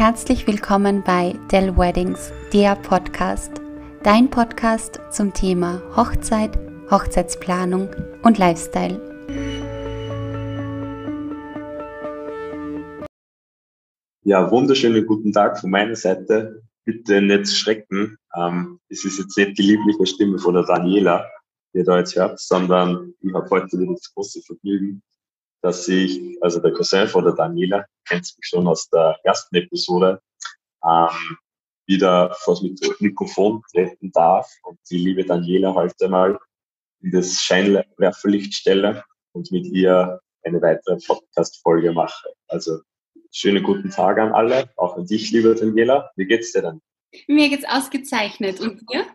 Herzlich willkommen bei Dell Weddings, der Podcast. Dein Podcast zum Thema Hochzeit, Hochzeitsplanung und Lifestyle. Ja, wunderschönen guten Tag von meiner Seite. Bitte nicht schrecken. Ähm, es ist jetzt nicht die liebliche Stimme von der Daniela, die ihr da jetzt hört, sondern ich habe heute wieder das große Vergnügen, dass ich, also der Cousin von der Daniela, kennt mich schon aus der ersten Episode, ähm, wieder vor das Mikrofon treten darf und die liebe Daniela heute mal in das Scheinwerferlicht stelle und mit ihr eine weitere Podcast-Folge mache. Also schönen guten Tag an alle, auch an dich, liebe Daniela. Wie geht's dir denn? Mir geht's ausgezeichnet. Und dir?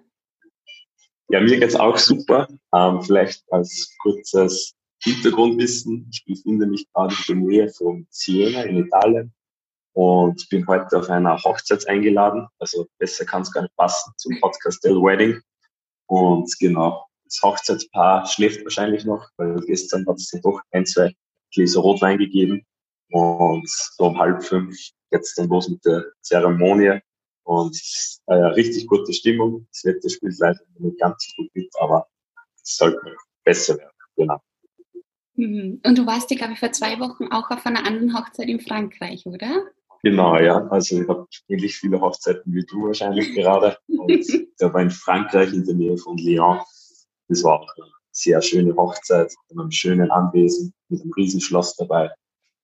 Ja, mir geht's auch super. Ähm, vielleicht als kurzes Hintergrundwissen. Ich befinde mich gerade in der Nähe von Siena in Italien und bin heute auf einer Hochzeit eingeladen. Also besser kann es gar nicht passen zum Podcast Del Wedding. Und genau, das Hochzeitspaar schläft wahrscheinlich noch, weil gestern hat es dann doch ein, zwei Gläser Rotwein gegeben. Und so um halb fünf geht's dann los mit der Zeremonie. Und äh, richtig gute Stimmung. Das Wetter spielt leider nicht ganz so gut mit, aber es sollte besser werden. Genau. Mhm. Und du warst ja, glaube ich, vor zwei Wochen auch auf einer anderen Hochzeit in Frankreich, oder? Genau, ja. Also ich habe ähnlich viele Hochzeiten wie du wahrscheinlich gerade. Und ich war in Frankreich in der Nähe von Lyon. Das war auch eine sehr schöne Hochzeit in einem schönen Anwesen mit einem Riesenschloss dabei.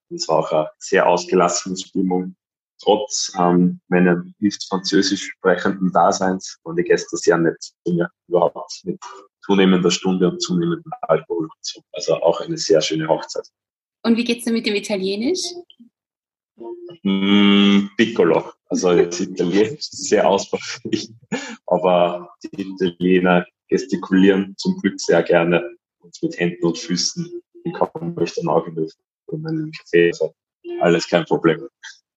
Das war auch eine sehr ausgelassene Stimmung. Trotz ähm, meinem nicht französisch sprechenden Daseins waren die Gäste sehr nett. Ja, überhaupt mit zunehmender Stunde und zunehmendem Alkohol. Also auch eine sehr schöne Hochzeit. Und wie geht's denn mit dem Italienisch? Mm, piccolo. Also das Italienisch ist sehr ausbaufähig, aber die Italiener gestikulieren zum Glück sehr gerne und mit Händen und Füßen. Die kommen euch dann auch in meinen Café. Also alles kein Problem.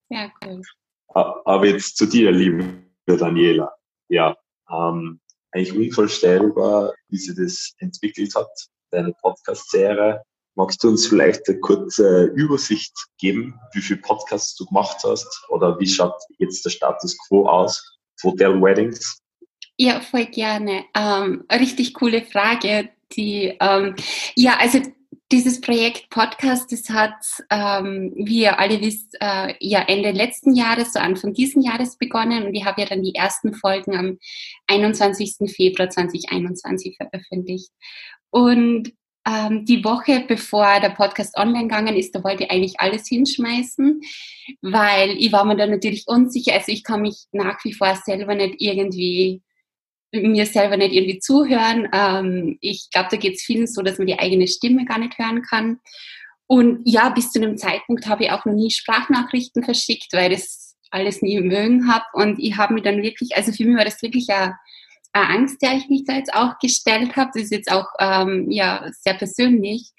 Sehr cool. Aber jetzt zu dir, liebe Daniela. Ja, ähm, eigentlich unvorstellbar, wie sie das entwickelt hat, deine Podcast-Serie. Magst du uns vielleicht eine kurze Übersicht geben, wie viele Podcasts du gemacht hast oder wie schaut jetzt der Status quo aus Dell Weddings? Ja, voll gerne. Ähm, richtig coole Frage. Die, ähm, ja, also dieses Projekt Podcast, das hat, ähm, wie ihr alle wisst, äh, ja Ende letzten Jahres, so Anfang diesen Jahres begonnen und ich habe ja dann die ersten Folgen am 21. Februar 2021 veröffentlicht. Und ähm, die Woche bevor der Podcast online gegangen ist, da wollte ich eigentlich alles hinschmeißen, weil ich war mir da natürlich unsicher. Also ich kann mich nach wie vor selber nicht irgendwie mir selber nicht irgendwie zuhören. Ähm, ich glaube, da geht es vielen so, dass man die eigene Stimme gar nicht hören kann. Und ja, bis zu einem Zeitpunkt habe ich auch noch nie Sprachnachrichten verschickt, weil ich das alles nie mögen habe. Und ich habe mir dann wirklich, also für mich war das wirklich eine, eine Angst, der ich mich da jetzt auch gestellt habe. Das ist jetzt auch ähm, ja, sehr persönlich.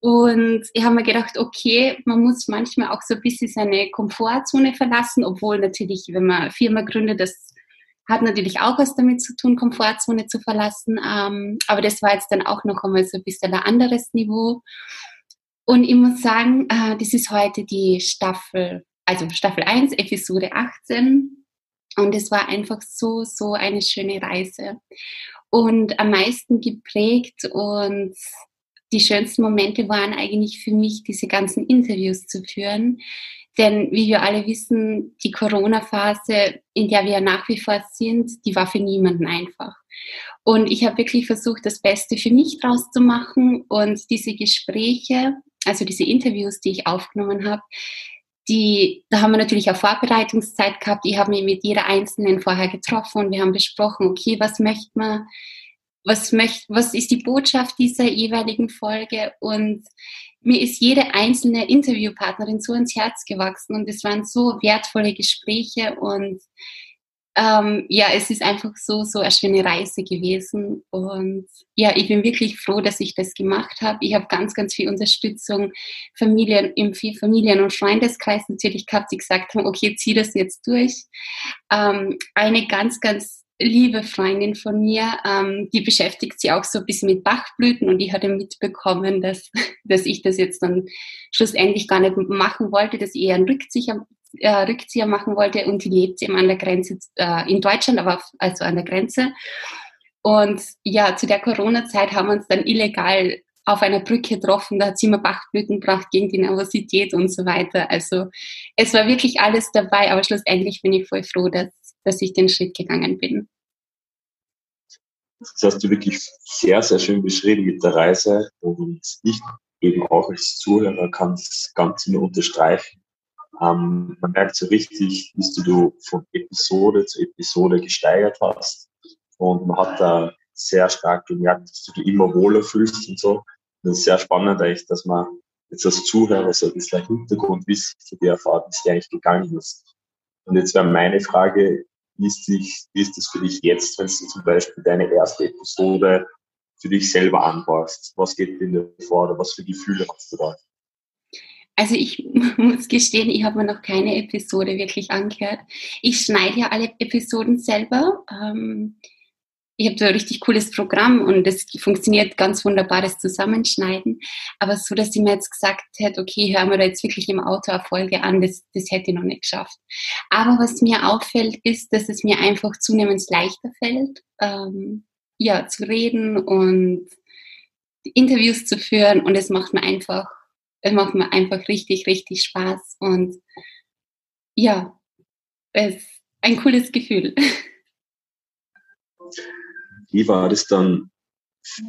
Und ich habe mir gedacht, okay, man muss manchmal auch so ein bisschen seine Komfortzone verlassen, obwohl natürlich, wenn man Firma gründet, das hat natürlich auch was damit zu tun, Komfortzone zu verlassen. Ähm, aber das war jetzt dann auch noch einmal so ein bisschen ein anderes Niveau. Und ich muss sagen, äh, das ist heute die Staffel, also Staffel 1, Episode 18. Und es war einfach so, so eine schöne Reise. Und am meisten geprägt und die schönsten Momente waren eigentlich für mich, diese ganzen Interviews zu führen, denn wie wir alle wissen, die Corona-Phase, in der wir nach wie vor sind, die war für niemanden einfach. Und ich habe wirklich versucht, das Beste für mich draus zu machen und diese Gespräche, also diese Interviews, die ich aufgenommen habe, die, da haben wir natürlich auch Vorbereitungszeit gehabt. Ich habe mich mit jeder Einzelnen vorher getroffen und wir haben besprochen, okay, was möchte man, was möchte, was ist die Botschaft dieser jeweiligen Folge und mir ist jede einzelne Interviewpartnerin so ins Herz gewachsen und es waren so wertvolle Gespräche und ähm, ja, es ist einfach so, so eine schöne Reise gewesen und ja, ich bin wirklich froh, dass ich das gemacht habe. Ich habe ganz, ganz viel Unterstützung Familien, im Familien- und Freundeskreis natürlich gehabt, die gesagt haben, okay, zieh das jetzt durch. Ähm, eine ganz, ganz liebe Freundin von mir, ähm, die beschäftigt sich auch so ein bisschen mit Bachblüten und die hatte mitbekommen, dass, dass ich das jetzt dann schlussendlich gar nicht machen wollte, dass ich eher einen Rückzieher, äh, Rückzieher machen wollte und die lebt eben an der Grenze äh, in Deutschland, aber also an der Grenze. Und ja, zu der Corona-Zeit haben wir uns dann illegal auf einer Brücke getroffen, da hat sie mir Bachblüten gebracht gegen die Nervosität und so weiter. Also es war wirklich alles dabei, aber schlussendlich bin ich voll froh, dass, dass ich den Schritt gegangen bin. Das hast du wirklich sehr, sehr schön beschrieben mit der Reise und ich eben auch als Zuhörer kann es ganz nur unterstreichen. Ähm, man merkt so richtig, wie du von Episode zu Episode gesteigert hast und man hat da sehr stark gemerkt, dass du dich immer wohler fühlst und so. Und das ist sehr spannend eigentlich, dass man jetzt als Zuhörer so ein bisschen Hintergrundwissen zu dir erfahrt, wie es eigentlich gegangen ist. Und jetzt wäre meine Frage, wie ist, dich, wie ist das für dich jetzt, wenn du zum Beispiel deine erste Episode für dich selber anbaust? Was geht in dir vor oder was für Gefühle hast du da? Also ich muss gestehen, ich habe mir noch keine Episode wirklich angehört. Ich schneide ja alle Episoden selber. Ähm, ich habe so ein richtig cooles Programm und es funktioniert ganz wunderbar, das Zusammenschneiden. Aber so, dass ich mir jetzt gesagt hätte, okay, hören wir da jetzt wirklich im Auto eine Folge an, das, das hätte ich noch nicht geschafft. Aber was mir auffällt, ist, dass es mir einfach zunehmend leichter fällt, ähm, ja, zu reden und Interviews zu führen und es macht mir einfach, es macht mir einfach richtig, richtig Spaß und ja, es ist ein cooles Gefühl. Wie war das dann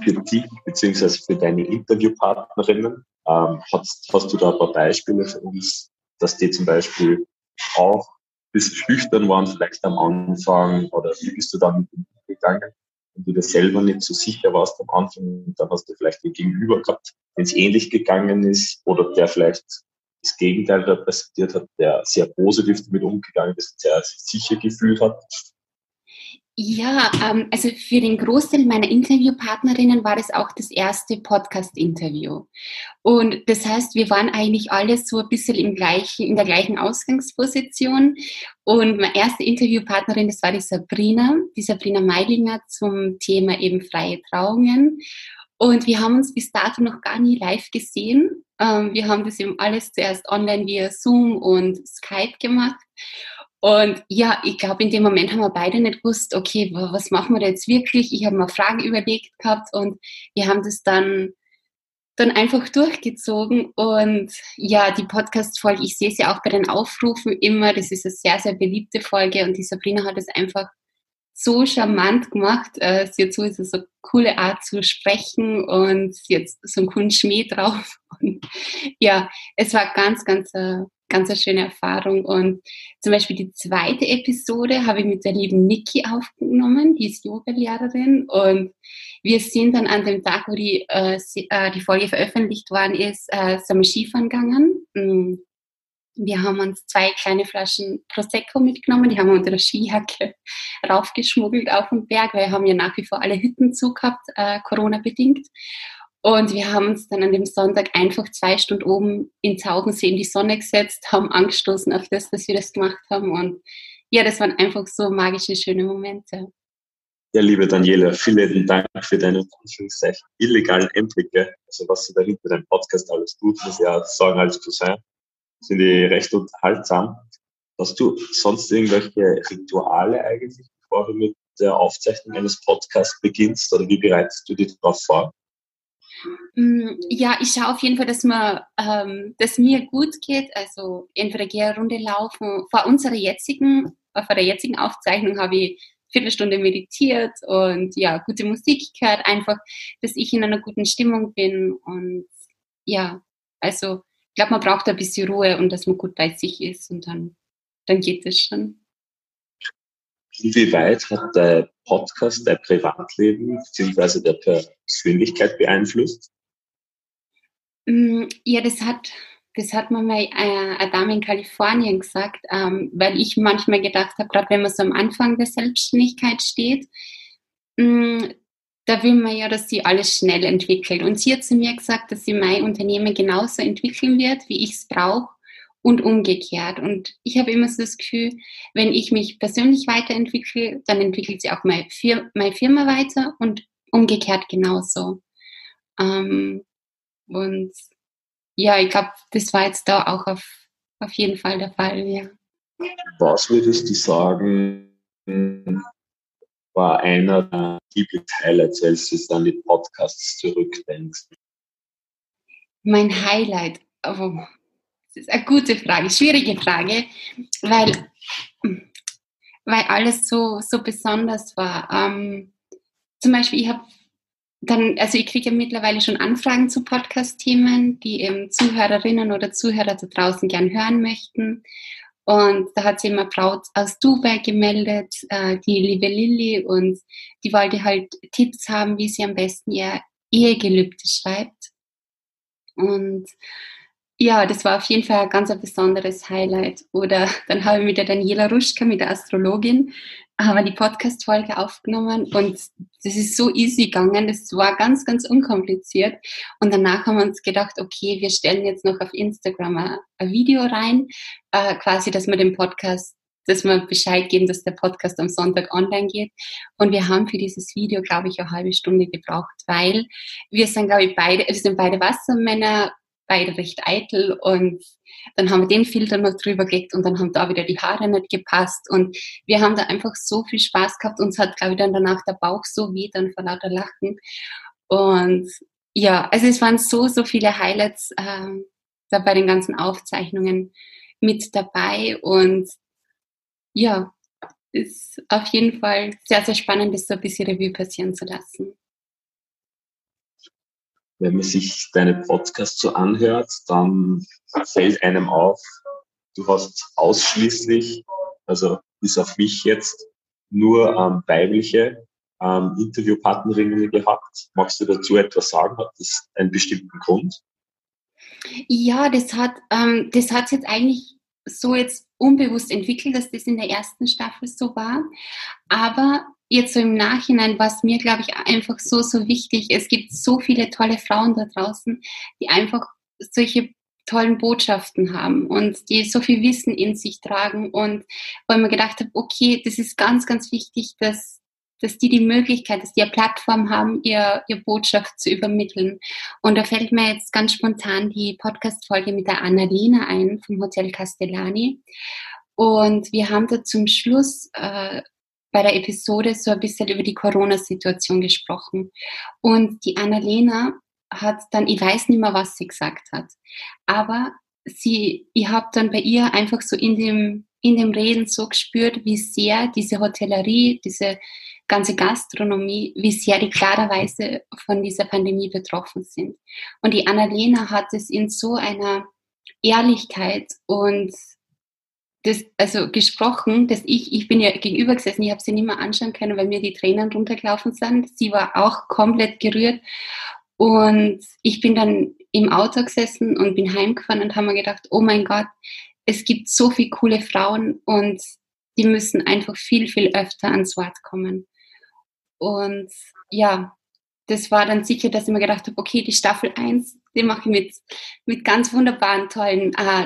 für dich beziehungsweise für deine Interviewpartnerinnen? Ähm, hast, hast du da ein paar Beispiele für uns, dass die zum Beispiel auch ein bisschen schüchtern waren, vielleicht am Anfang, oder wie bist du dann gegangen? Und du dir selber nicht so sicher warst am Anfang, dann hast du vielleicht den Gegenüber gehabt, wenn es ähnlich gegangen ist, oder der vielleicht das Gegenteil repräsentiert hat, der sehr positiv damit umgegangen ist, sehr sicher gefühlt hat. Ja, ähm, also für den Großteil meiner Interviewpartnerinnen war das auch das erste Podcast-Interview. Und das heißt, wir waren eigentlich alle so ein bisschen im gleichen, in der gleichen Ausgangsposition. Und meine erste Interviewpartnerin, das war die Sabrina, die Sabrina Meilinger zum Thema eben freie Trauungen. Und wir haben uns bis dato noch gar nie live gesehen. Ähm, wir haben das eben alles zuerst online via Zoom und Skype gemacht. Und ja, ich glaube, in dem Moment haben wir beide nicht gewusst, okay, was machen wir da jetzt wirklich? Ich habe mir Fragen überlegt gehabt und wir haben das dann, dann einfach durchgezogen. Und ja, die Podcast-Folge, ich sehe sie auch bei den Aufrufen immer, das ist eine sehr, sehr beliebte Folge und die Sabrina hat es einfach so charmant gemacht. Äh, sie hat so eine coole Art zu sprechen und sie hat so einen coolen Schmäh drauf. Und ja, es war ganz, ganz äh, ganz eine schöne Erfahrung. Und zum Beispiel die zweite Episode habe ich mit der lieben Niki aufgenommen, die ist Yoga-Lehrerin. Und wir sind dann an dem Tag, wo die, äh, äh die Folge veröffentlicht worden ist, äh, wir Skifahren gegangen. Mm. Wir haben uns zwei kleine Flaschen Prosecco mitgenommen, die haben wir unter der Skihacke raufgeschmuggelt auf den Berg, weil wir haben ja nach wie vor alle Hütten zu gehabt, äh, Corona-bedingt. Und wir haben uns dann an dem Sonntag einfach zwei Stunden oben in Taugensee in die Sonne gesetzt, haben angestoßen auf das, dass wir das gemacht haben. Und ja, das waren einfach so magische, schöne Momente. Ja, liebe Daniela, vielen Dank für deine illegalen Einblicke. Also was du da hinter deinem Podcast alles tut, muss ja sagen als Cousin. Finde ich recht unterhaltsam. Hast du sonst irgendwelche Rituale eigentlich, bevor du mit der Aufzeichnung eines Podcasts beginnst? Oder wie bereitest du dich darauf vor? Mm, ja, ich schaue auf jeden Fall, dass, man, ähm, dass mir gut geht. Also entweder gehe eine Runde laufen. Vor unserer jetzigen, äh, vor der jetzigen Aufzeichnung habe ich Viertelstunde meditiert und ja, gute Musik gehört. Einfach, dass ich in einer guten Stimmung bin. Und ja, also ich glaube, man braucht ein bisschen Ruhe und dass man gut bei sich ist und dann, dann geht es schon. Inwieweit hat der Podcast dein Privatleben bzw. der Persönlichkeit beeinflusst? Mm, ja, das hat, das hat mir mal äh, eine Dame in Kalifornien gesagt, ähm, weil ich manchmal gedacht habe, gerade wenn man so am Anfang der Selbstständigkeit steht, mm, da will man ja, dass sie alles schnell entwickelt. Und sie hat zu mir gesagt, dass sie mein Unternehmen genauso entwickeln wird, wie ich es brauche und umgekehrt. Und ich habe immer so das Gefühl, wenn ich mich persönlich weiterentwickle, dann entwickelt sie auch meine, Fir meine Firma weiter und umgekehrt genauso. Ähm, und ja, ich glaube, das war jetzt da auch auf, auf jeden Fall der Fall, ja. Was würdest du sagen, war einer der Lieblings-Highlights, wenn du jetzt an die Podcasts zurückdenkst? Mein Highlight, oh, das ist eine gute Frage, schwierige Frage, weil, weil alles so, so besonders war. Ähm, zum Beispiel, ich habe dann, also ich kriege ja mittlerweile schon Anfragen zu Podcast-Themen, die eben Zuhörerinnen oder Zuhörer da draußen gern hören möchten. Und da hat sich eine Frau aus Dubai gemeldet, äh, die liebe Lilly, und die wollte halt Tipps haben, wie sie am besten ihr Ehegelübde schreibt. Und ja, das war auf jeden Fall ein ganz besonderes Highlight. Oder dann habe ich mit der Daniela Ruschka, mit der Astrologin, haben wir die Podcast-Folge aufgenommen und das ist so easy gegangen. Das war ganz, ganz unkompliziert. Und danach haben wir uns gedacht, okay, wir stellen jetzt noch auf Instagram ein, ein Video rein, äh, quasi, dass wir den Podcast dass wir Bescheid geben, dass der Podcast am Sonntag online geht. Und wir haben für dieses Video, glaube ich, eine halbe Stunde gebraucht, weil wir sind, glaube ich, beide, wir sind beide Wassermänner, beide recht eitel und dann haben wir den Filter noch drüber gelegt und dann haben da wieder die Haare nicht gepasst und wir haben da einfach so viel Spaß gehabt. Uns hat, glaube ich, dann danach der Bauch so weh, dann vor lauter Lachen. Und ja, also es waren so, so viele Highlights äh, da bei den ganzen Aufzeichnungen mit dabei und ja, ist auf jeden Fall sehr, sehr spannend, das so ein bisschen Revue passieren zu lassen wenn man sich deine Podcasts so anhört, dann fällt einem auf, du hast ausschließlich, also bis auf mich jetzt, nur ähm, weibliche ähm, Interviewpartnerinnen gehabt. Magst du dazu etwas sagen? Hat das einen bestimmten Grund? Ja, das hat ähm, das hat jetzt eigentlich so jetzt unbewusst entwickelt, dass das in der ersten Staffel so war. Aber jetzt so im Nachhinein war es mir, glaube ich, einfach so, so wichtig. Es gibt so viele tolle Frauen da draußen, die einfach solche tollen Botschaften haben und die so viel Wissen in sich tragen und wo ich mir gedacht habe, okay, das ist ganz, ganz wichtig, dass, dass die die Möglichkeit, dass die eine Plattform haben, ihr, ihr Botschaft zu übermitteln. Und da fällt mir jetzt ganz spontan die Podcast-Folge mit der Annalena ein vom Hotel Castellani. Und wir haben da zum Schluss äh, bei der Episode so ein bisschen über die Corona-Situation gesprochen. Und die Annalena hat dann, ich weiß nicht mehr, was sie gesagt hat, aber sie, ich habe dann bei ihr einfach so in dem, in dem Reden so gespürt, wie sehr diese Hotellerie, diese ganze Gastronomie, wie sehr die klarerweise von dieser Pandemie betroffen sind. Und die Annalena hat es in so einer Ehrlichkeit und das, also gesprochen, dass ich, ich bin ja gegenüber gesessen, ich habe sie nicht mehr anschauen können, weil mir die Tränen runtergelaufen sind. Sie war auch komplett gerührt. Und ich bin dann im Auto gesessen und bin heimgefahren und habe mir gedacht, oh mein Gott, es gibt so viele coole Frauen und die müssen einfach viel, viel öfter ans Wort kommen. Und ja, das war dann sicher, dass ich mir gedacht habe, okay, die Staffel 1, die mache ich mit, mit ganz wunderbaren, tollen äh,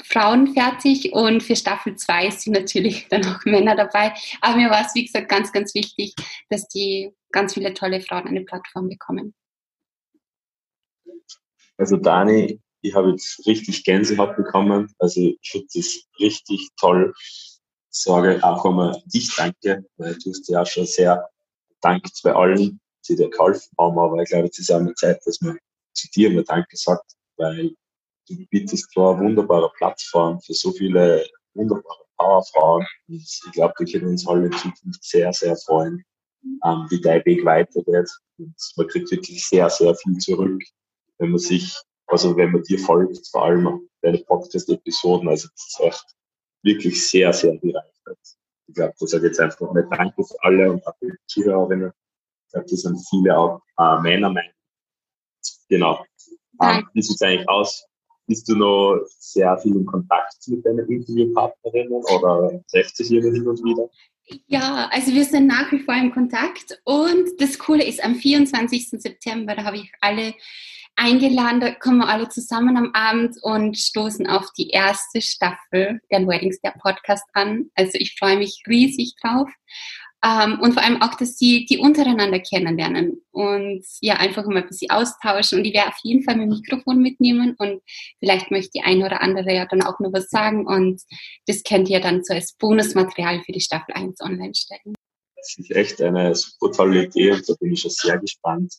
Frauen fertig und für Staffel 2 sind natürlich dann auch Männer dabei. Aber mir war es, wie gesagt, ganz, ganz wichtig, dass die ganz viele tolle Frauen eine Plattform bekommen. Also Dani, ich habe jetzt richtig Gänsehaut bekommen. Also ich finde das richtig toll. Sage auch einmal dich danke, weil du hast ja auch schon sehr dankt bei allen, die dir geholfen haben. Aber ich glaube, es ist auch mal Zeit, dass man zu dir mal Danke sagt, weil du bietest zwar eine wunderbare Plattform für so viele wunderbare Powerfrauen. Ich glaube, wir können uns alle in Zukunft sehr, sehr freuen, ähm, wie dein Weg weitergeht. Und man kriegt wirklich sehr, sehr viel zurück, wenn man sich, also wenn man dir folgt, vor allem deine Podcast-Episoden. Also das ist echt wirklich sehr, sehr bereichert. Ich glaube, da sage jetzt einfach mal Danke für alle und auch für die Zuhörerinnen. Ich glaube, das sind viele auch äh, Männer Meinung. Genau. Ähm, wie sieht es eigentlich aus? Bist du noch sehr viel in Kontakt mit deinen Interviewpartnerinnen oder trefft sich ihr hin und wieder? Ja, also wir sind nach wie vor in Kontakt und das Coole ist, am 24. September, da habe ich alle eingeladen, da kommen wir alle zusammen am Abend und stoßen auf die erste Staffel der Weddings der Podcast an. Also ich freue mich riesig drauf. Ähm, und vor allem auch, dass sie die untereinander kennenlernen und ja, einfach mal ein bisschen austauschen. Und ich werde auf jeden Fall mein Mikrofon mitnehmen und vielleicht möchte die eine oder andere ja dann auch noch was sagen. Und das könnt ihr dann so als Bonusmaterial für die Staffel 1 online stellen. Das ist echt eine super tolle Idee und da bin ich schon sehr gespannt,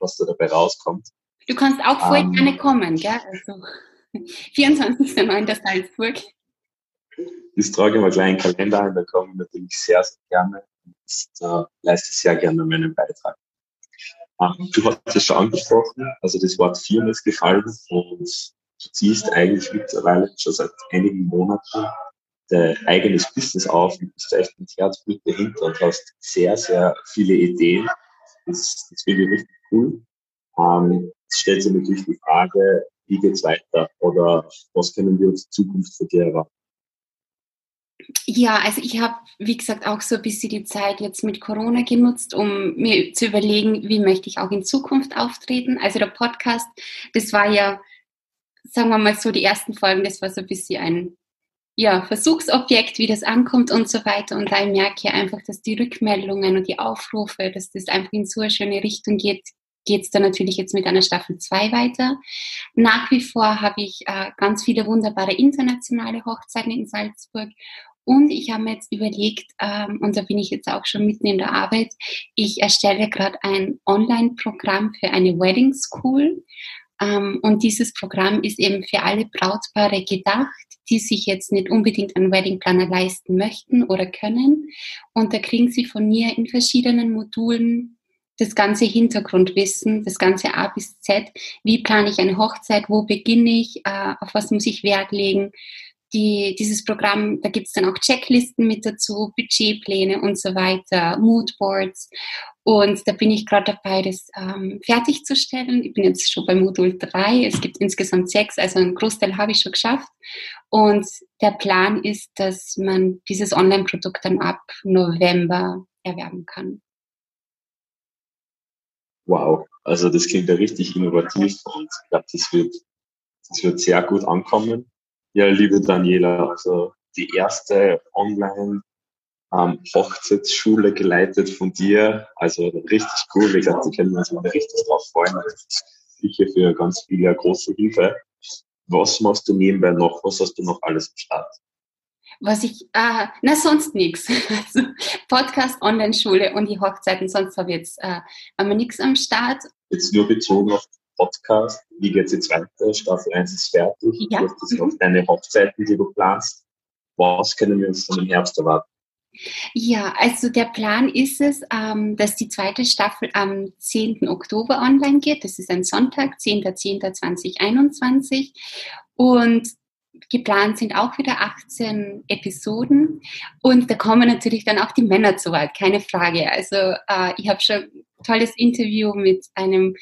was da dabei rauskommt. Du kannst auch voll um, ähm, gerne kommen, gell? Also 24.09. Salzburg. Das trage ich mal gleich in den Kalender ein, da komme ich natürlich sehr, sehr gerne und äh, leiste sehr gerne meinen Beitrag. Du hast es schon angesprochen, also das Wort Firma ist gefallen und du ziehst eigentlich mittlerweile schon seit einigen Monaten dein eigenes Business auf und bist echt mit Herzblut dahinter und hast sehr, sehr viele Ideen. Das, das finde ich richtig cool. Ähm, es stellt sich natürlich die Frage, wie geht's weiter oder was können wir uns in Zukunft für dir erwarten? Ja, also ich habe, wie gesagt, auch so ein bisschen die Zeit jetzt mit Corona genutzt, um mir zu überlegen, wie möchte ich auch in Zukunft auftreten. Also der Podcast, das war ja, sagen wir mal so, die ersten Folgen, das war so ein bisschen ein ja, Versuchsobjekt, wie das ankommt und so weiter. Und da merke ich einfach, dass die Rückmeldungen und die Aufrufe, dass das einfach in so eine schöne Richtung geht, geht es dann natürlich jetzt mit einer Staffel 2 weiter. Nach wie vor habe ich äh, ganz viele wunderbare internationale Hochzeiten in Salzburg. Und ich habe mir jetzt überlegt, ähm, und da bin ich jetzt auch schon mitten in der Arbeit, ich erstelle gerade ein Online-Programm für eine Wedding School. Ähm, und dieses Programm ist eben für alle Brautpaare gedacht, die sich jetzt nicht unbedingt einen Wedding Planner leisten möchten oder können. Und da kriegen sie von mir in verschiedenen Modulen das ganze Hintergrundwissen, das ganze A bis Z. Wie plane ich eine Hochzeit? Wo beginne ich? Äh, auf was muss ich Wert legen? Die, dieses Programm, da gibt es dann auch Checklisten mit dazu, Budgetpläne und so weiter, Moodboards. Und da bin ich gerade dabei, das ähm, fertigzustellen. Ich bin jetzt schon bei Modul 3. Es gibt insgesamt sechs, also einen Großteil habe ich schon geschafft. Und der Plan ist, dass man dieses Online-Produkt dann ab November erwerben kann. Wow, also das klingt ja richtig innovativ und ich glaube, das wird, das wird sehr gut ankommen. Ja, liebe Daniela, also die erste Online ähm, Hochzeitsschule geleitet von dir. Also richtig cool. Ich glaube, die können uns mal richtig drauf freuen. Das ist sicher für ganz viele große Hilfe. Was machst du nebenbei noch? Was hast du noch alles im Start? Was ich, äh, na sonst nichts. Also Podcast, Online-Schule und die Hochzeiten, sonst habe ich jetzt äh, einmal nichts am Start. Jetzt nur bezogen auf Podcast, wie geht es jetzt weiter? Staffel 1 ist fertig. Ja. Du hast jetzt noch deine Hochzeiten, die du planst. Was können wir uns dann im Herbst erwarten? Ja, also der Plan ist es, ähm, dass die zweite Staffel am 10. Oktober online geht. Das ist ein Sonntag, 10.10.2021. Und geplant sind auch wieder 18 Episoden. Und da kommen natürlich dann auch die Männer zu Wort, keine Frage. Also äh, ich habe schon ein tolles Interview mit einem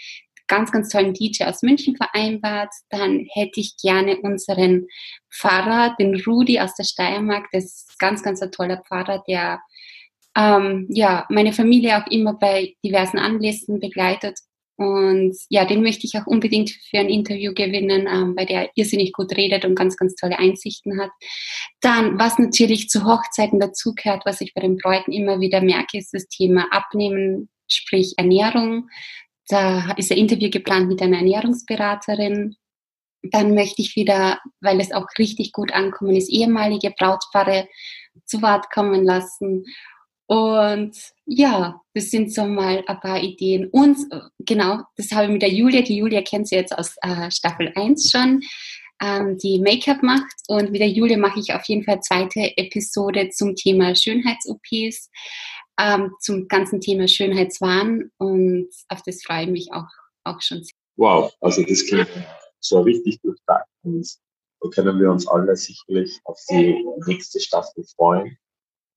ganz, ganz tollen DJ aus München vereinbart. Dann hätte ich gerne unseren Pfarrer, den Rudi aus der Steiermark. Das ist ganz, ganz ein toller Pfarrer, der ähm, ja, meine Familie auch immer bei diversen Anlässen begleitet. Und ja, den möchte ich auch unbedingt für ein Interview gewinnen, ähm, weil der irrsinnig gut redet und ganz, ganz tolle Einsichten hat. Dann, was natürlich zu Hochzeiten dazugehört, was ich bei den Bräuten immer wieder merke, ist das Thema Abnehmen, sprich Ernährung. Da ist ein Interview geplant mit einer Ernährungsberaterin. Dann möchte ich wieder, weil es auch richtig gut ankommen ist, ehemalige Brautpaare zu Wort kommen lassen. Und ja, das sind so mal ein paar Ideen. Und genau, das habe ich mit der Julia. Die Julia kennt sie jetzt aus äh, Staffel 1 schon, ähm, die Make-up macht. Und mit der Julia mache ich auf jeden Fall zweite Episode zum Thema Schönheits-OPs ähm, zum ganzen Thema Schönheitswahn und auf das freue ich mich auch, auch schon sehr. Wow, also das klingt so richtig durchdacht und da können wir uns alle sicherlich auf die nächste Staffel freuen.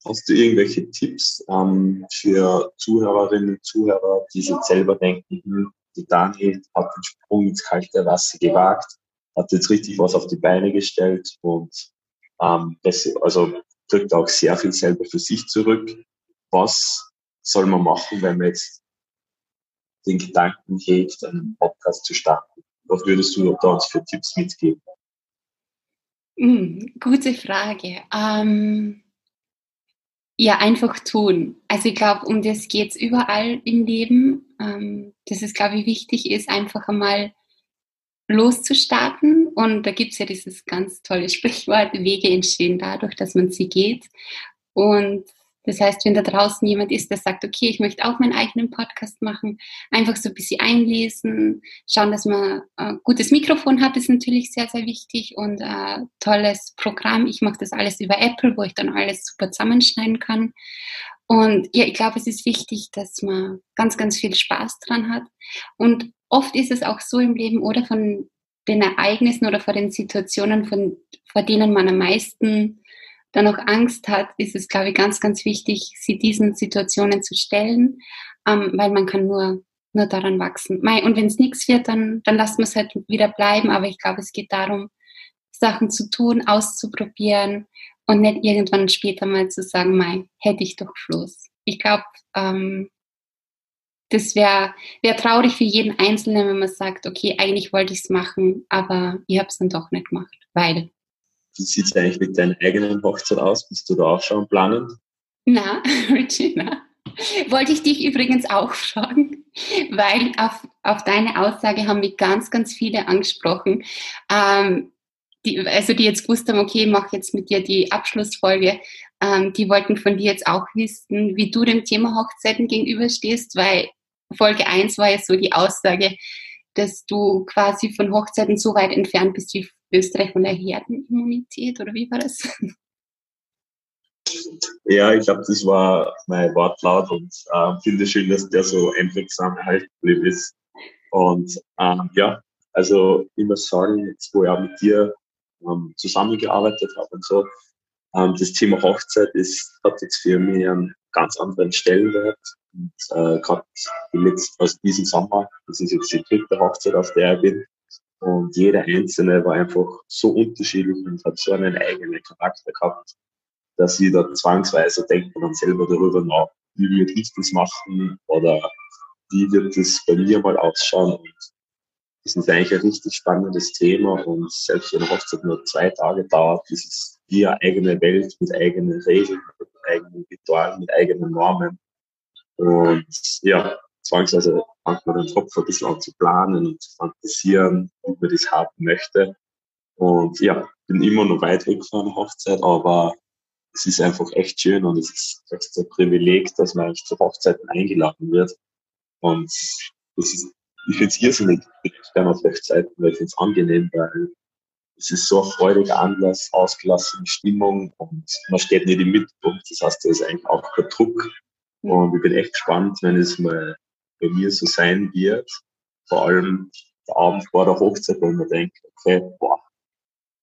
Hast du irgendwelche Tipps ähm, für Zuhörerinnen und Zuhörer, die sich selber denken, hm, die Dani hat den Sprung ins kalte Wasser gewagt, hat jetzt richtig was auf die Beine gestellt und ähm, das, also drückt auch sehr viel selber für sich zurück was soll man machen, wenn man jetzt den Gedanken hegt, einen Podcast zu starten? Was würdest du da uns für Tipps mitgeben? Mm, gute Frage. Ähm, ja, einfach tun. Also ich glaube, um das geht es überall im Leben, ähm, dass es, glaube ich, wichtig ist, einfach einmal loszustarten. Und da gibt es ja dieses ganz tolle Sprichwort, Wege entstehen dadurch, dass man sie geht. Und das heißt, wenn da draußen jemand ist, der sagt, okay, ich möchte auch meinen eigenen Podcast machen, einfach so ein bisschen einlesen, schauen, dass man ein gutes Mikrofon hat, ist natürlich sehr, sehr wichtig und ein tolles Programm. Ich mache das alles über Apple, wo ich dann alles super zusammenschneiden kann. Und ja, ich glaube, es ist wichtig, dass man ganz, ganz viel Spaß dran hat. Und oft ist es auch so im Leben oder von den Ereignissen oder vor den Situationen, von, vor denen man am meisten dann auch Angst hat, ist es, glaube ich, ganz, ganz wichtig, sie diesen Situationen zu stellen, ähm, weil man kann nur, nur daran wachsen. Und wenn es nichts wird, dann, dann lassen wir es halt wieder bleiben. Aber ich glaube, es geht darum, Sachen zu tun, auszuprobieren und nicht irgendwann später mal zu sagen, mei, hätte ich doch Floß. Ich glaube, ähm, das wäre wär traurig für jeden Einzelnen, wenn man sagt, okay, eigentlich wollte ich es machen, aber ich habe es dann doch nicht gemacht, weil wie sieht es eigentlich mit deiner eigenen Hochzeit aus? Bist du da auch schon planend? Na, Regina, wollte ich dich übrigens auch fragen, weil auf, auf deine Aussage haben mich ganz, ganz viele angesprochen, ähm, die, also die jetzt gewusst haben, okay, ich mache jetzt mit dir die Abschlussfolge, ähm, die wollten von dir jetzt auch wissen, wie du dem Thema Hochzeiten gegenüberstehst, weil Folge 1 war ja so die Aussage, dass du quasi von Hochzeiten so weit entfernt bist wie Österreich von der Herdenimmunität oder wie war das? Ja, ich glaube, das war mein Wortlaut und äh, finde schön, dass der so einprägsam erhalten geblieben ist. Und ähm, ja, also ich muss sagen, jetzt wo ich auch mit dir ähm, zusammengearbeitet habe und so, ähm, das Thema Hochzeit ist, hat jetzt für mich einen ganz anderen Stellenwert. Und äh, gerade jetzt aus diesem Sommer, das ist jetzt die dritte Hochzeit, auf der ich bin, und jeder Einzelne war einfach so unterschiedlich und hat so einen eigenen Charakter gehabt, dass ich da zwangsweise denkt man dann selber darüber nach, wie würde ich das machen oder wie wird das bei mir mal ausschauen. Und das ist eigentlich ein richtig spannendes Thema und selbst wenn Hochzeit nur zwei Tage dauert, ist es wie eine eigene Welt mit eigenen Regeln, mit eigenen Ritualen, mit eigenen Normen. Und ja, zwangsweise fängt man den Kopf ein bisschen an zu planen und zu fantasieren, wie man das haben möchte. Und ja, bin immer noch weit weg von einer Hochzeit, aber es ist einfach echt schön und es ist echt ein Privileg, dass man eigentlich zu Hochzeiten eingeladen wird. Und das ist, ich finde es irrsinnig, ich gerne auf Hochzeiten, weil ich finde es angenehm, weil es ist so ein freudiger Anlass, ausgelassene Stimmung und man steht nicht im Mittelpunkt. Das heißt, da ist eigentlich auch kein Druck. Und ich bin echt gespannt, wenn es mal bei mir so sein wird. Vor allem der Abend vor der Hochzeit, wo man denkt, okay, boah,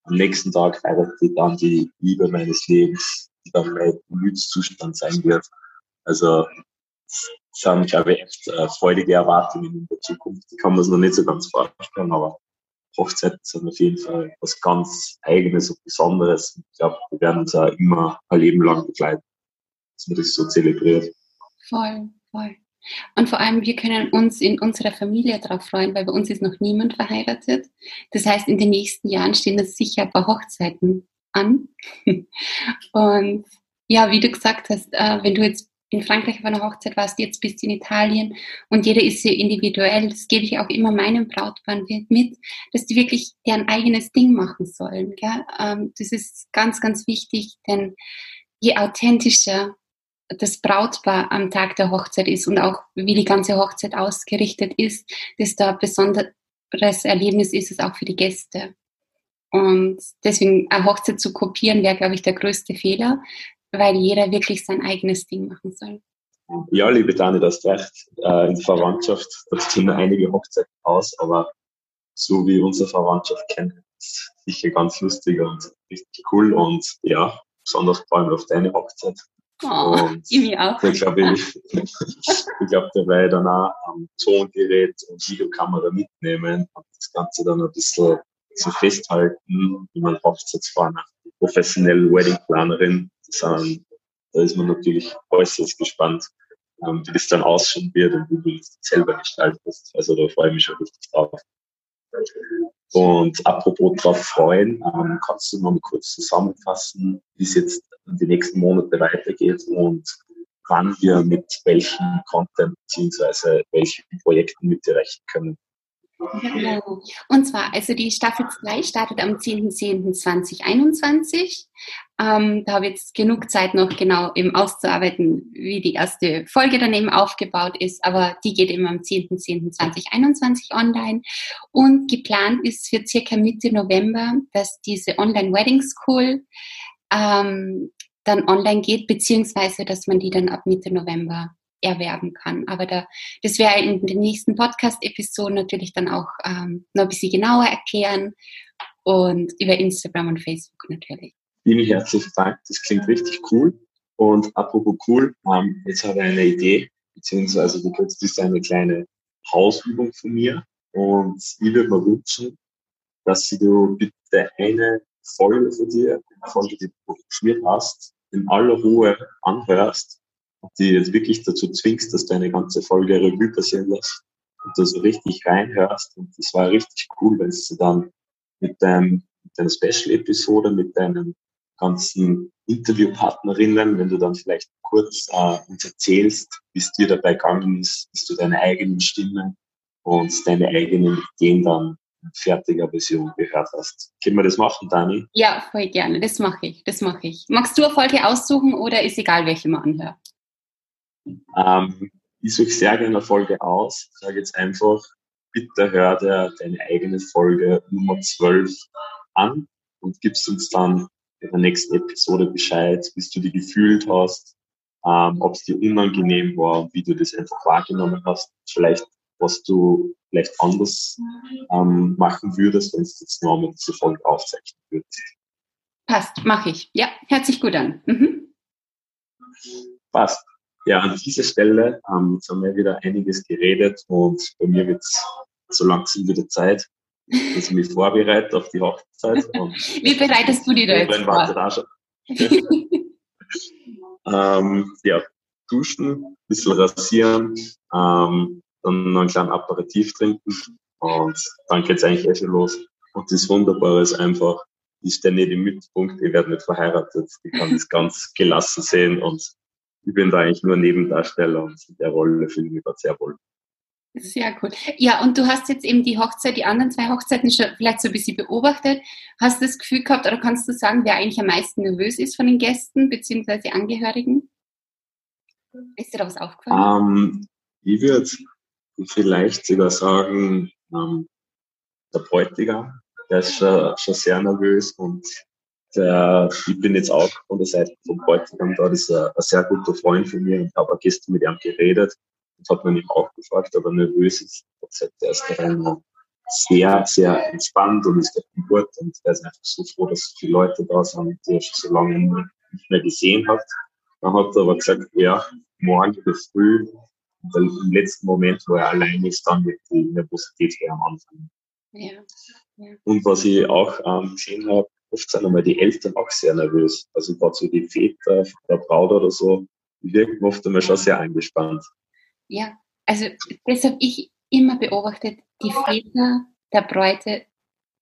am nächsten Tag heiratet dann die Liebe meines Lebens, die dann mein Gemütszustand sein wird. Also, das sind, glaube ich, echt äh, freudige Erwartungen in der Zukunft. Die kann man sich noch nicht so ganz vorstellen, aber Hochzeiten sind auf jeden Fall was ganz Eigenes und Besonderes. Ich glaube, wir werden uns auch immer ein Leben lang begleiten, dass man das so zelebriert. Voll, voll. Und vor allem, wir können uns in unserer Familie darauf freuen, weil bei uns ist noch niemand verheiratet. Das heißt, in den nächsten Jahren stehen das sicher ein paar Hochzeiten an. Und ja, wie du gesagt hast, äh, wenn du jetzt in Frankreich auf einer Hochzeit warst, jetzt bist du in Italien und jeder ist sehr individuell, das gebe ich auch immer meinem Brautpaar mit, dass die wirklich deren eigenes Ding machen sollen. Ähm, das ist ganz, ganz wichtig, denn je authentischer das Brautpaar am Tag der Hochzeit ist und auch wie die ganze Hochzeit ausgerichtet ist, desto ein besonderes Erlebnis ist es auch für die Gäste. Und deswegen eine Hochzeit zu kopieren wäre, glaube ich, der größte Fehler, weil jeder wirklich sein eigenes Ding machen soll. Ja, liebe Dani, das recht. Äh, in der Verwandtschaft, da stehen einige Hochzeiten aus, aber so wie unsere Verwandtschaft kennt, ist sicher ganz lustig und richtig cool und ja, besonders vor allem auf deine Hochzeit. Oh, ich auch. Ich glaube, ich, ich glaube, der werde dann auch am Tongerät und Videokamera mitnehmen und das Ganze dann ein bisschen zu festhalten, wie man Hochzeitsplaner, professionelle Weddingplanerin. Ähm, da ist man natürlich äußerst gespannt, ähm, wie das dann ausschauen wird und wie du das selber gestaltest. Also da freue ich mich schon richtig drauf. Und apropos drauf freuen, ähm, kannst du noch mal kurz zusammenfassen, wie es jetzt die nächsten Monate weitergeht und wann wir mit welchem Content bzw. welchen Projekten mit dir rechnen können. Genau. Und zwar, also die Staffel 2 startet am 10.10.2021. Ähm, da habe ich jetzt genug Zeit noch genau eben auszuarbeiten, wie die erste Folge dann eben aufgebaut ist, aber die geht eben am 10.10.2021 online. Und geplant ist für circa Mitte November, dass diese Online Wedding School ähm, dann online geht, beziehungsweise dass man die dann ab Mitte November erwerben kann. Aber da, das wäre in den nächsten Podcast-Episoden natürlich dann auch ähm, noch ein bisschen genauer erklären und über Instagram und Facebook natürlich. Vielen herzlichen Dank, das klingt richtig cool. Und apropos cool, ähm, jetzt habe ich eine Idee, beziehungsweise du kriegst das eine kleine Hausübung von mir und ich würde mir wünschen, dass du bitte eine Folge von dir, eine Folge, die du produziert hast, in aller Ruhe anhörst die jetzt wirklich dazu zwingst, dass du eine ganze Folge Revue passieren lässt und da so richtig reinhörst. Und das war richtig cool, wenn du dann mit, deinem, mit deiner Special-Episode, mit deinen ganzen Interviewpartnerinnen, wenn du dann vielleicht kurz äh, uns erzählst, wie es dir dabei gegangen ist, bis du deine eigenen Stimmen und deine eigenen Ideen dann fertiger Version gehört hast. Können wir das machen, Dani? Ja, voll gerne. Das mache ich. Das mache ich. Magst du eine Folge aussuchen oder ist egal, welche man anhört? Ähm, ich suche sehr gerne eine Folge aus. Ich sage jetzt einfach, bitte hör dir deine eigene Folge Nummer 12 an und gibst uns dann in der nächsten Episode Bescheid, wie du die gefühlt hast, ähm, ob es dir unangenehm war, wie du das einfach wahrgenommen hast, vielleicht was du vielleicht anders ähm, machen würdest, wenn du jetzt nur mit dieser Folge aufzeichnen würdest. Passt, mache ich. Ja, hört sich gut an. Mhm. Passt. Ja, an dieser Stelle ähm, jetzt haben wir wieder einiges geredet und bei mir wird es so langsam wieder Zeit, dass ich mich vorbereite auf die Hochzeit. Wie bereitest du die da jetzt vor? ähm, ja, duschen, bisschen rasieren, ähm, dann noch einen kleinen Aperitif trinken und dann geht's eigentlich eh schon los. Und das Wunderbare ist einfach, ich stehe nicht im Mittelpunkt, ich werde nicht verheiratet, ich kann das ganz gelassen sehen und ich bin da eigentlich nur Nebendarsteller und in der Rolle fühle ich mich gerade sehr wohl. Sehr cool. Ja, und du hast jetzt eben die Hochzeit, die anderen zwei Hochzeiten schon vielleicht so ein bisschen beobachtet. Hast du das Gefühl gehabt oder kannst du sagen, wer eigentlich am meisten nervös ist von den Gästen bzw. Angehörigen? Ist dir da was aufgefallen? Um, ähm, ich würde vielleicht sogar sagen, ähm, der Bräutigam, der ist schon, schon sehr nervös und der, ich bin jetzt auch von der Seite vom Bräutigam da, das ist ein, ein sehr guter Freund von mir und habe gestern mit ihm geredet und hat mir auch gefragt, ob er nervös ist. Er ist daran sehr, sehr entspannt und ist gut und er ist einfach so froh, dass so viele Leute da sind, die er schon so lange nicht mehr gesehen hat. Dann hat er aber gesagt, ja, morgen in Früh, im letzten Moment, wo er allein ist, dann wird die Nervosität eher am Anfang. Ja, ja. Und was ich auch ähm, gesehen habe, oft sind einmal die Eltern auch sehr nervös. Also gerade so die Väter der Braut oder so, die wirken oft einmal schon sehr angespannt. Ja, also das habe ich immer beobachtet. Die Väter der Bräute,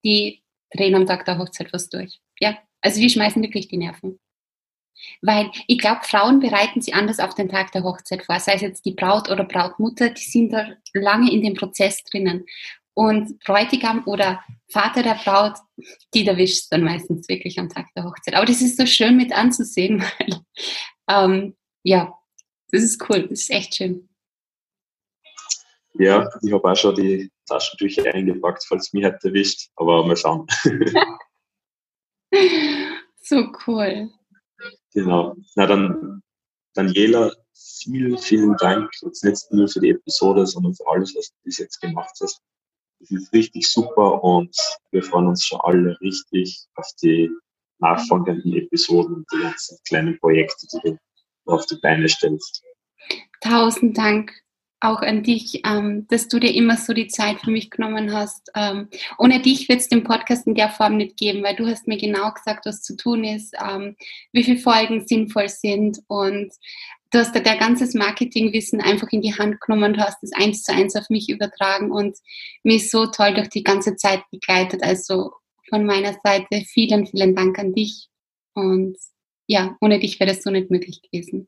die drehen am Tag der Hochzeit was durch. Ja, also wir schmeißen wirklich die Nerven. Weil ich glaube, Frauen bereiten sich anders auf den Tag der Hochzeit vor, sei es jetzt die Braut oder Brautmutter, die sind da lange in dem Prozess drinnen. Und Bräutigam oder Vater der Braut, die erwischt dann meistens wirklich am Tag der Hochzeit. Aber das ist so schön mit anzusehen, weil, ähm, ja, das ist cool, das ist echt schön. Ja, ich habe auch schon die Taschentücher eingepackt, falls es mich hätte erwischt, aber mal schauen. so cool. Genau. Na dann, Daniela, vielen, vielen Dank, jetzt nicht nur für die Episode, sondern für alles, was du bis jetzt gemacht hast. Das ist richtig super und wir freuen uns schon alle richtig auf die nachfolgenden Episoden und die ganzen kleinen Projekte, die du auf die Beine stellst. Tausend Dank auch an dich, ähm, dass du dir immer so die Zeit für mich genommen hast. Ähm, ohne dich wird es den Podcast in der Form nicht geben, weil du hast mir genau gesagt, was zu tun ist, ähm, wie viele Folgen sinnvoll sind und du hast da dein ganzes Marketingwissen einfach in die Hand genommen und hast es eins zu eins auf mich übertragen und mich so toll durch die ganze Zeit begleitet. Also von meiner Seite vielen, vielen Dank an dich und ja, ohne dich wäre das so nicht möglich gewesen.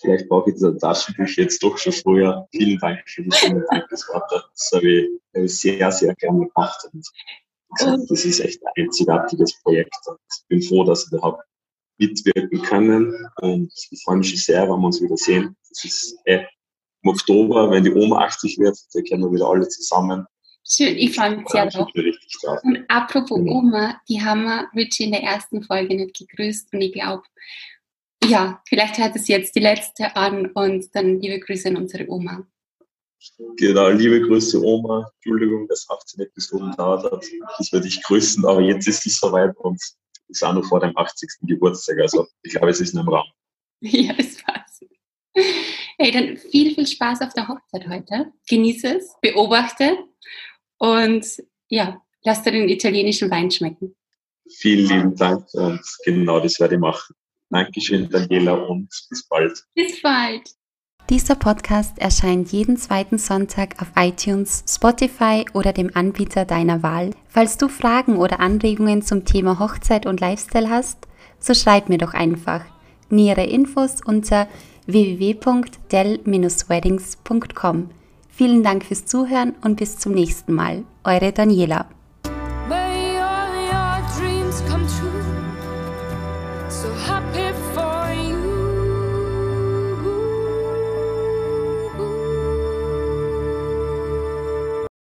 Vielleicht brauche ich diese Taschenbücher jetzt doch schon früher. Vielen Dank für die schönen Dankesworte. Das habe ich, habe ich sehr, sehr gerne gemacht. Und das ist echt ein einzigartiges Projekt. Und ich bin froh, dass wir überhaupt mitwirken können. Und ich freue mich schon sehr, wenn wir uns wieder sehen. Das ist eh im Oktober, wenn die Oma 80 wird, da kennen wir wieder alle zusammen. Schön, ich freue mich sehr drauf. Und apropos genau. Oma, die haben wir Richie in der ersten Folge nicht gegrüßt und ich glaube, ja, vielleicht hört es jetzt die letzte an und dann liebe Grüße an unsere Oma. Genau, liebe Grüße Oma. Entschuldigung, dass 18 Episoden dauert hat. Das werde ich grüßen, aber jetzt ist es soweit und ist auch noch vor dem 80. Geburtstag. Also ich glaube, es ist noch im Raum. Ja, es passt. Hey, dann viel, viel Spaß auf der Hochzeit heute. Genieße es, beobachte und ja, lass dir den italienischen Wein schmecken. Vielen lieben Dank und genau das werde ich machen. Dankeschön, Daniela, und bis bald. Bis bald. Dieser Podcast erscheint jeden zweiten Sonntag auf iTunes, Spotify oder dem Anbieter deiner Wahl. Falls du Fragen oder Anregungen zum Thema Hochzeit und Lifestyle hast, so schreib mir doch einfach. Nähere Infos unter www.del-weddings.com. Vielen Dank fürs Zuhören und bis zum nächsten Mal. Eure Daniela.